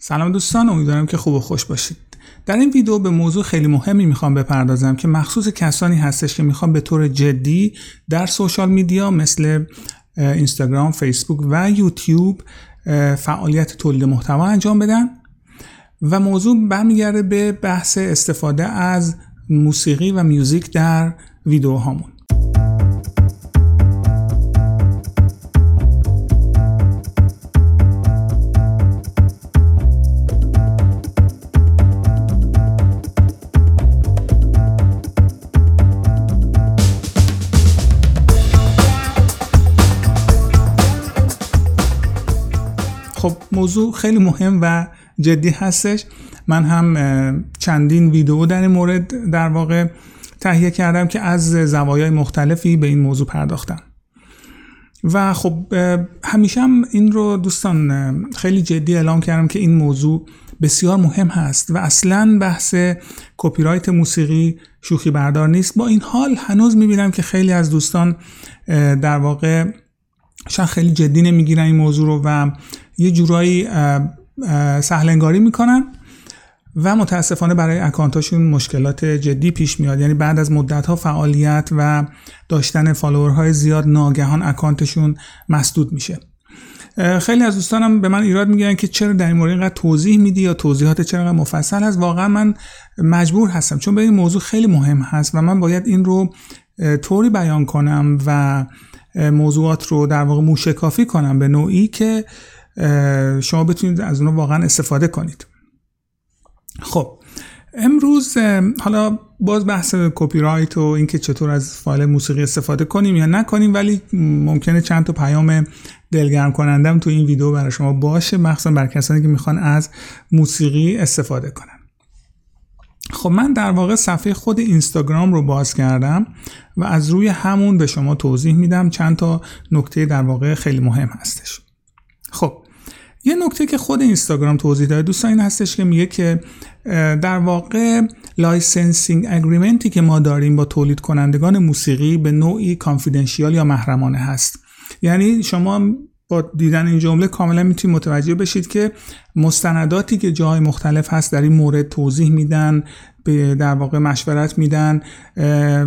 سلام دوستان امیدوارم که خوب و خوش باشید. در این ویدیو به موضوع خیلی مهمی می‌خوام بپردازم که مخصوص کسانی هستش که می‌خوام به طور جدی در سوشال میدیا مثل اینستاگرام، فیسبوک و یوتیوب فعالیت تولید محتوا انجام بدن و موضوع برمیگرده به بحث استفاده از موسیقی و میوزیک در ویدیوهامون. خب موضوع خیلی مهم و جدی هستش. من هم چندین ویدیو در این مورد در واقع تهیه کردم که از زوایای مختلفی به این موضوع پرداختم. و خب همیشه هم این رو دوستان خیلی جدی اعلام کردم که این موضوع بسیار مهم هست و اصلا بحث کپی رایت موسیقی شوخی بردار نیست. با این حال هنوز می‌بینم که خیلی از دوستان در واقع شاید خیلی جدی نمی‌گیرن این موضوع رو و یه جورایی سهلنگاری می‌کنن و متاسفانه برای اکانتاشون مشکلات جدی پیش میاد. یعنی بعد از مدت ها فعالیت و داشتن فالوورهای زیاد ناگهان اکانتشون مسدود میشه. خیلی از دوستانم به من ایراد می‌گیرن که چرا در این مورد اینقدر توضیح میدی یا توضیحات چرا مفصل هست؟ واقعا من مجبور هستم چون به این موضوع خیلی مهم هست و من باید این رو طوری بیان کنم و موضوعات رو در واقع موشکافی کنم به نوعی که شما بتونید از اونو واقعا استفاده کنید. خب امروز حالا باز بحث کپی رایت و اینکه چطور از فایل موسیقی استفاده کنیم یا نکنیم ولی ممکنه چند تا پیام دلگرم کنندم تو این ویدیو برای شما باشه مخصوصا بر کسانی که می‌خوان از موسیقی استفاده کنن. خب من در واقع صفحه خود اینستاگرام رو باز کردم و از روی همون به شما توضیح میدم چند تا نکته در واقع خیلی مهم هستش. خب یه نکته که خود اینستاگرام توضیح داده دوستان این هستش که میگه که در واقع licensing agreement ی که ما داریم با تولید کنندگان موسیقی به نوعی confidential یا محرمانه هست. یعنی شما با دیدن این جمله کاملا می‌تونید متوجه بشید که مستنداتی که جای مختلف هست در این مورد توضیح میدن به در واقع مشورت میدن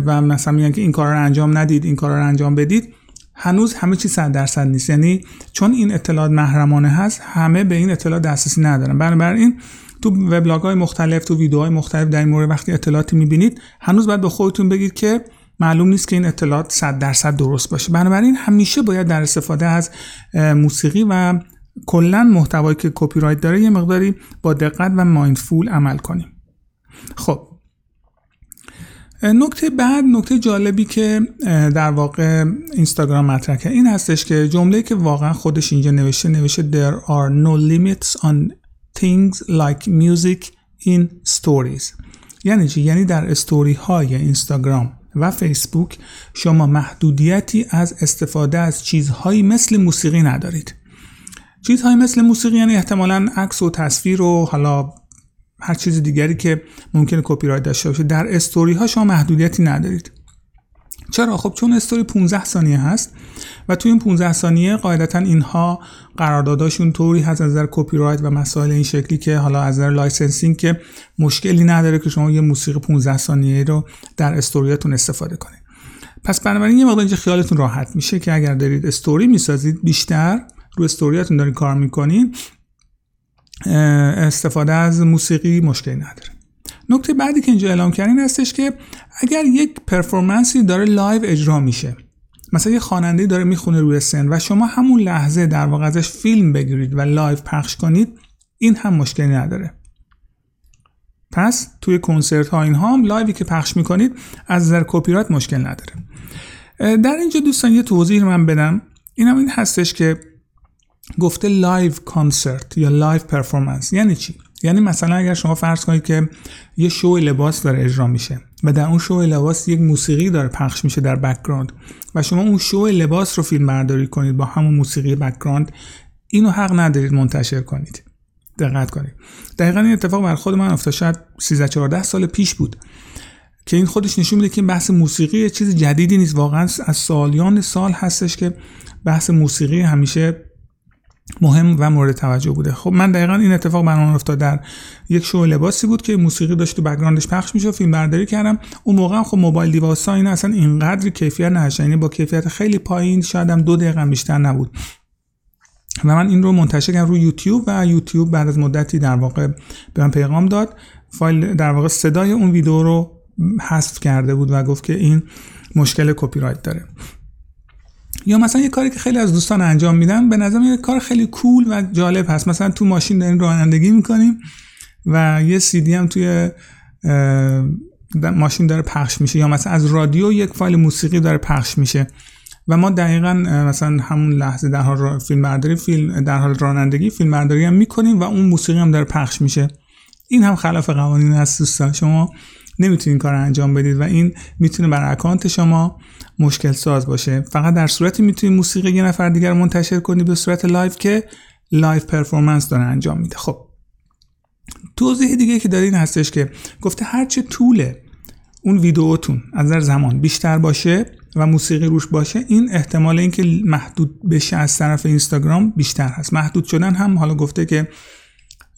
و مثلا میگن که این کار رو انجام ندید این کار رو انجام بدید. هنوز همه چی صد درصد نیست. یعنی چون این اطلاعات محرمانه هست همه به این اطلاعات دسترسی ندارن. بنابراین تو وبلاگ های مختلف تو ویدیوهای مختلف در این مورد وقتی اطلاعاتی می‌بینید هنوز باید به خودتون بگید که معلوم نیست که این اطلاعات 100 درصد درست باشه. بنابراین همیشه باید در استفاده از موسیقی و کلا محتوایی که کپی رایت داره یه مقداری با دقت و مایندفول عمل کنیم. خب نکته بعد نکته جالبی که در واقع اینستاگرام مطرح کرد این هستش که جمله که واقعا خودش اینجا نوشته نوشته there are no limits on things like music in stories. یعنی چی؟ یعنی در استوری های اینستاگرام و فیسبوک شما محدودیتی از استفاده از چیزهایی مثل موسیقی ندارید. چیزهایی مثل موسیقی یعنی احتمالا عکس و تصویر و حالا هر چیز دیگری که ممکنه کپی رایت داشته باشه. در استوری ها شما محدودیتی ندارید. چرا؟ خب چون استوری 15 ثانیه هست و توی این 15 ثانیه قاعدتا اینها قرارداداشون طوری هست از نظر کپی رایت و مسائل این شکلی که حالا از نظر licensing که مشکلی نداره که شما یه موسیقی 15 ثانیه رو در استوریاتون استفاده کنید. پس بنابراین یه مقدار اینجا خیالتون راحت میشه که اگر دارید استوری می‌سازید بیشتر رو استوریاتون دارید کار می‌کنید استفاده از موسیقی مشکلی نداره. نکته بعدی که اینجا اعلام کرده این هستش که اگر یک performance ی داره live اجرا میشه مثلا یه خواننده داره می‌خونه روی سن و شما همون لحظه در واقع ازش فیلم بگیرید و live پخش کنید این هم مشکلی نداره. پس توی کنسرت ها این هم live ی که پخش می‌کنید از نظر کپی مشکل نداره. در اینجا دوستان یه توضیح من بدم. اینم این هستش که گفته live concert یا live performance یعنی چی؟ یعنی مثلا اگر شما فرض کنید که یه شو لباس داره اجرا میشه و در اون شو لباس یک موسیقی داره پخش میشه در background و شما اون شو لباس رو فیلم برداری کنید با همون موسیقی background اینو حق ندارید منتشر کنید. دقت کنید. دقیقا این اتفاق بر خود من افتاد. شاید 13 14 سال پیش بود که این خودش نشون میده که این بحث موسیقی چیز جدیدی نیست. واقعا از سالیان سال هستش که بحث موسیقی همیشه مهم و مورد توجه بوده. خب من دقیقا این اتفاق برام افتاد در یک شو لباسی بود که موسیقی داشت تو بک‌گراندش پخش میشه فیلم برداری کردم. اون موقع خب موبایل دیوایس ها این اصلا اینقدر کیفیت نداشت یعنی با کیفیت خیلی پایین شاید هم دو دقیقه بیشتر نبود. و من این رو منتشر کردم روی یوتیوب و یوتیوب بعد از مدتی در واقع به من پیغام داد. فایل در واقع صدای اون ویدیو رو حذف کرده بود و گفت که این مشکل کپی رایت داره. یا مثلا یه کاری که خیلی از دوستان انجام میدن به نظر یه کار خیلی کول و جالب هست. مثلا تو ماشین داریم رانندگی می‌کنیم و یه سیدی هم توی ماشین داره پخش میشه. یا مثلا از رادیو یک فایل موسیقی داره پخش میشه. و ما دقیقا مثلا همون لحظه در حال فیلم برداری فیلم در حال رانندگی فیلم برداری هم می‌کنیم و اون موسیقی هم داره پخش میشه. این هم خلاف قوانین هست دوستان. شما نمی‌تونید کار انجام بدید و این می‌تونه بر اکانت شما مشکل ساز باشه. فقط در صورتی می‌تونید موسیقی یه نفر دیگر منتشر کنید به صورت live که live performance داره انجام میده. خب. توضیح دیگه که داره این هستش که گفته هرچه طول اون ویدیوتون از نظر زمان بیشتر باشه و موسیقی روش باشه این احتمال اینکه محدود بشه از طرف اینستاگرام بیشتر هست. محدود شدن هم حالا گفته که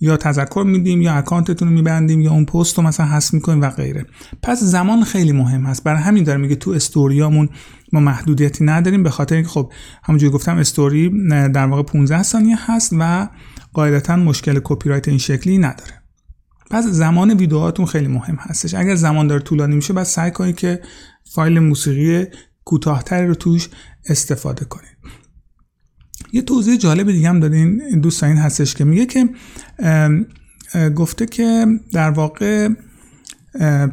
یا تذکر میدیم یا اکانتتون رو میبندیم یا اون پست رو مثلا حذف می‌کنیم و غیره. پس زمان خیلی مهم هست. برای همین داره میگه تو استوریامون ما محدودیتی نداریم به خاطر اینکه خب همونجوری گفتم استوری در واقع 15 ثانیه هست و قاعدتا مشکل کپی رایت این شکلی نداره. پس زمان ویدیوهاتون خیلی مهم هستش. اگر زمان داره طولانی میشه بعد سعی کنید که فایل موسیقی کوتاهتری رو توش استفاده کنید. یه توضیح جالب دیگه هم داره این دوست این هستش که میگه که گفته که در واقع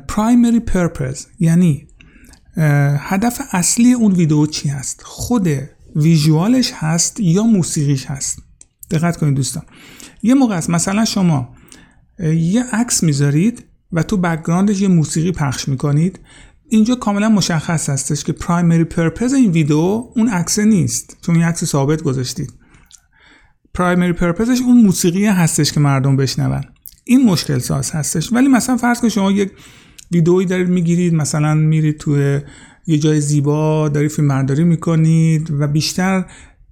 پرایمری پرپز یعنی هدف اصلی اون ویدیو چی هست؟ خود ویژوالش هست یا موسیقیش هست؟ دقت کنید دوستان. یه موقع است مثلا شما یه عکس می‌ذارید و تو background ش یه موسیقی پخش می‌کنید اینجا کاملا مشخص هستش که primary purpose این ویدیو اون عکس نیست. چون این عکس ثابت گذاشتید. primary purpose ش اون موسیقی هستش که مردم بشنون. این مشکل ساز هستش. ولی مثلا فرض کنید شما یک ویدئویی دارید می‌گیرید مثلا میرید توی یه جای زیبا دارید فیلم برداری می‌کنید و بیشتر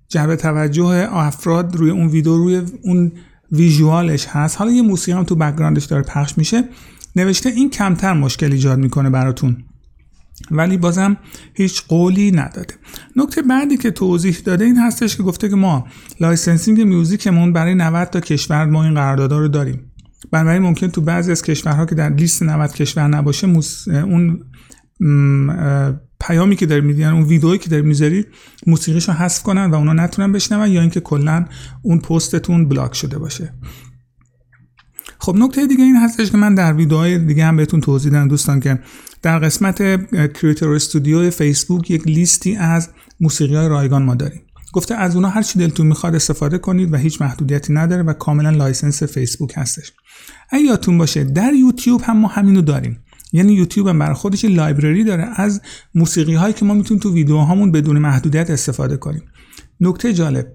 جلب توجه افراد روی اون ویدیو روی اون visual ش هست. حالا یه موسیقی هم تو background ش داره پخش میشه. نوشته این کمتر مشکل ایجاد می‌کنه براتون. ولی بازم هیچ قولی نداده. نکته بعدی که توضیح داده این هستش که گفته که ما licensing music مون برای 90 تا کشور ما این قراردادها رو داریم. بنابراین ممکن تو بعضی از کشورها که در لیست 90 کشور نباشه اون پیامی که داری میدین اون ویدئویی که داری می‌ذاری موسیقیش رو حذف کنن و اونا نتونن بشنون یا اینکه کلا اون پستتون بلاک شده باشه. خب نکته دیگه این هستش که من در ویدیوهای دیگه هم بهتون توضیح دادم دوستان که در قسمت Creator Studio فیسبوک یک لیستی از موسیقی های رایگان ما داریم. گفته از اونها هر چی دلتون می‌خواد استفاده کنید و هیچ محدودیتی نداره و کاملا license فیسبوک هستش. اگه یادتون باشه در یوتیوب هم ما همینو داریم. یعنی یوتیوب هم برای خودش لایبرری داره از موسیقی هایی که ما می‌تونیم تو ویدیوهامون بدون محدودیت استفاده کنیم. نکته جالب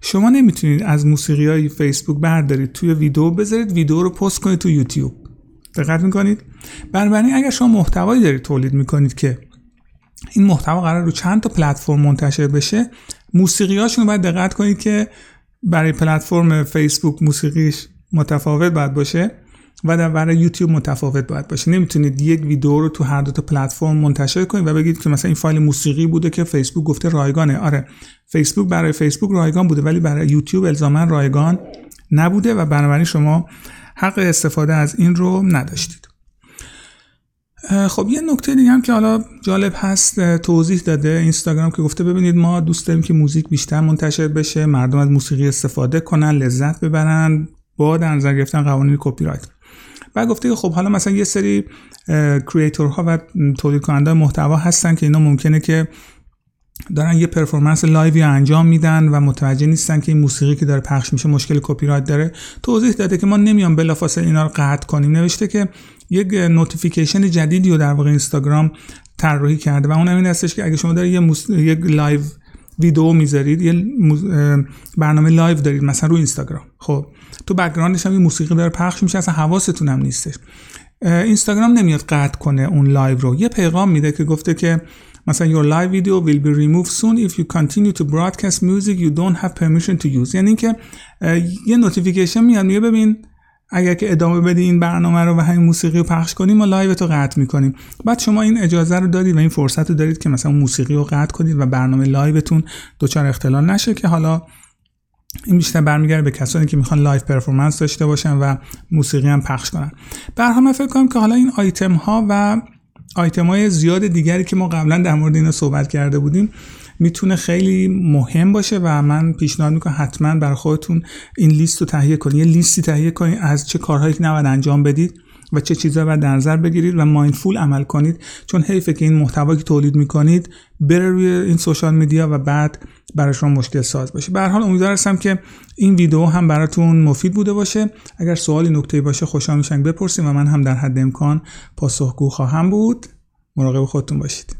شما نمی‌تونید از موسیقی های فیسبوک بردارید توی ویدیو بذارید ویدیو رو پست کنید تو یوتیوب. دقت می‌کنید؟ بنابراین اگر شما محتوایی دارید تولید می‌کنید که این محتوا قرار رو چند تا پلتفرم منتشر بشه موسیقی هاشون باید دقت کنید که برای پلتفرم فیسبوک موسیقیش متفاوت باید باشه. و در برای یوتیوب متفاوت باید باشه. نمی‌تونید یک ویدیو رو تو هر دو تا پلتفرم منتشر کنید و بگید که مثلا این فایل موسیقی بوده که فیسبوک گفته رایگانه. آره فیسبوک برای فیسبوک رایگان بوده ولی برای یوتیوب الزاما رایگان نبوده و بنابراین شما حق استفاده از این رو نداشتید. خب یه نکته دیگه هم که حالا جالب هست توضیح داده اینستاگرام که گفته ببینید ما دوست داریم که موزیک بیشتر منتشر بشه مردم از موسیقی استفاده کنن لذت ببرن با در نظر گرفتن قوانین کپی رایت. بعد گفته خب حالا مثلا یه سری creator ها و تولید کننده محتوا هستن که اینا ممکنه که دارن یه performance live ی انجام میدن و متوجه نیستن که این موسیقی که داره پخش میشه مشکل کپی رایت داره. توضیح داده که ما نمیام بلافاصله اینا رو قطع کنیم. نوشته که یک notification جدیدی رو در واقع اینستاگرام طراحی کرده و اون این هستش که اگه شما دارید یه موس... یک live ویدیو می‌ذارید یه برنامه live دارید مثلا رو اینستاگرام. خب تو background ش هم یه موسیقی داره پخش میشه اصلا حواستون هم نیستش. اینستاگرام نمیاد قطع کنه اون live رو. یه پیغام میده که گفته که مثلا your live video will be removed soon if you continue to broadcast music you don't have permission to use. یعنی که یه notification میاد میگه ببین اگر که ادامه بدی این برنامه رو و همین موسیقی رو پخش کنیم ما live تو قطع می‌کنیم. بعد شما این اجازه رو دارید و این فرصت رو دارید که مثلا موسیقی رو قطع کنید و برنامه live تون دچار اختلال نشه که حالا این بیشتر برمیگرده به کسانی که می‌خوان live performance داشته باشن و موسیقی هم پخش کنن. به من فکر کنم که حالا این آیتم ها و آیتم های زیاد دیگری که ما قبلا در مورد اینا صحبت کرده بودیم می‌تونه خیلی مهم باشه و من پیشنهاد می‌کنم حتما بر خودتون این لیست رو تهیه کنید. یه لیستی تهیه کنید از چه کارهایی که نباید انجام بدید و چه چیزا باید در نظر بگیرید و مایندفول عمل کنید. چون حیفه که این محتوایی که تولید می‌کنید بره روی این سوشال میدیا و بعد برای شما مشکل ساز باشه. به هر حال امیدوار هستم که این ویدیو هم براتون مفید بوده باشه. اگر سوالی نکته باشه خوشحال میشم بپرسید و من هم در حد امکان پاسخگو خواهم بود. مراقب خودتون باشید.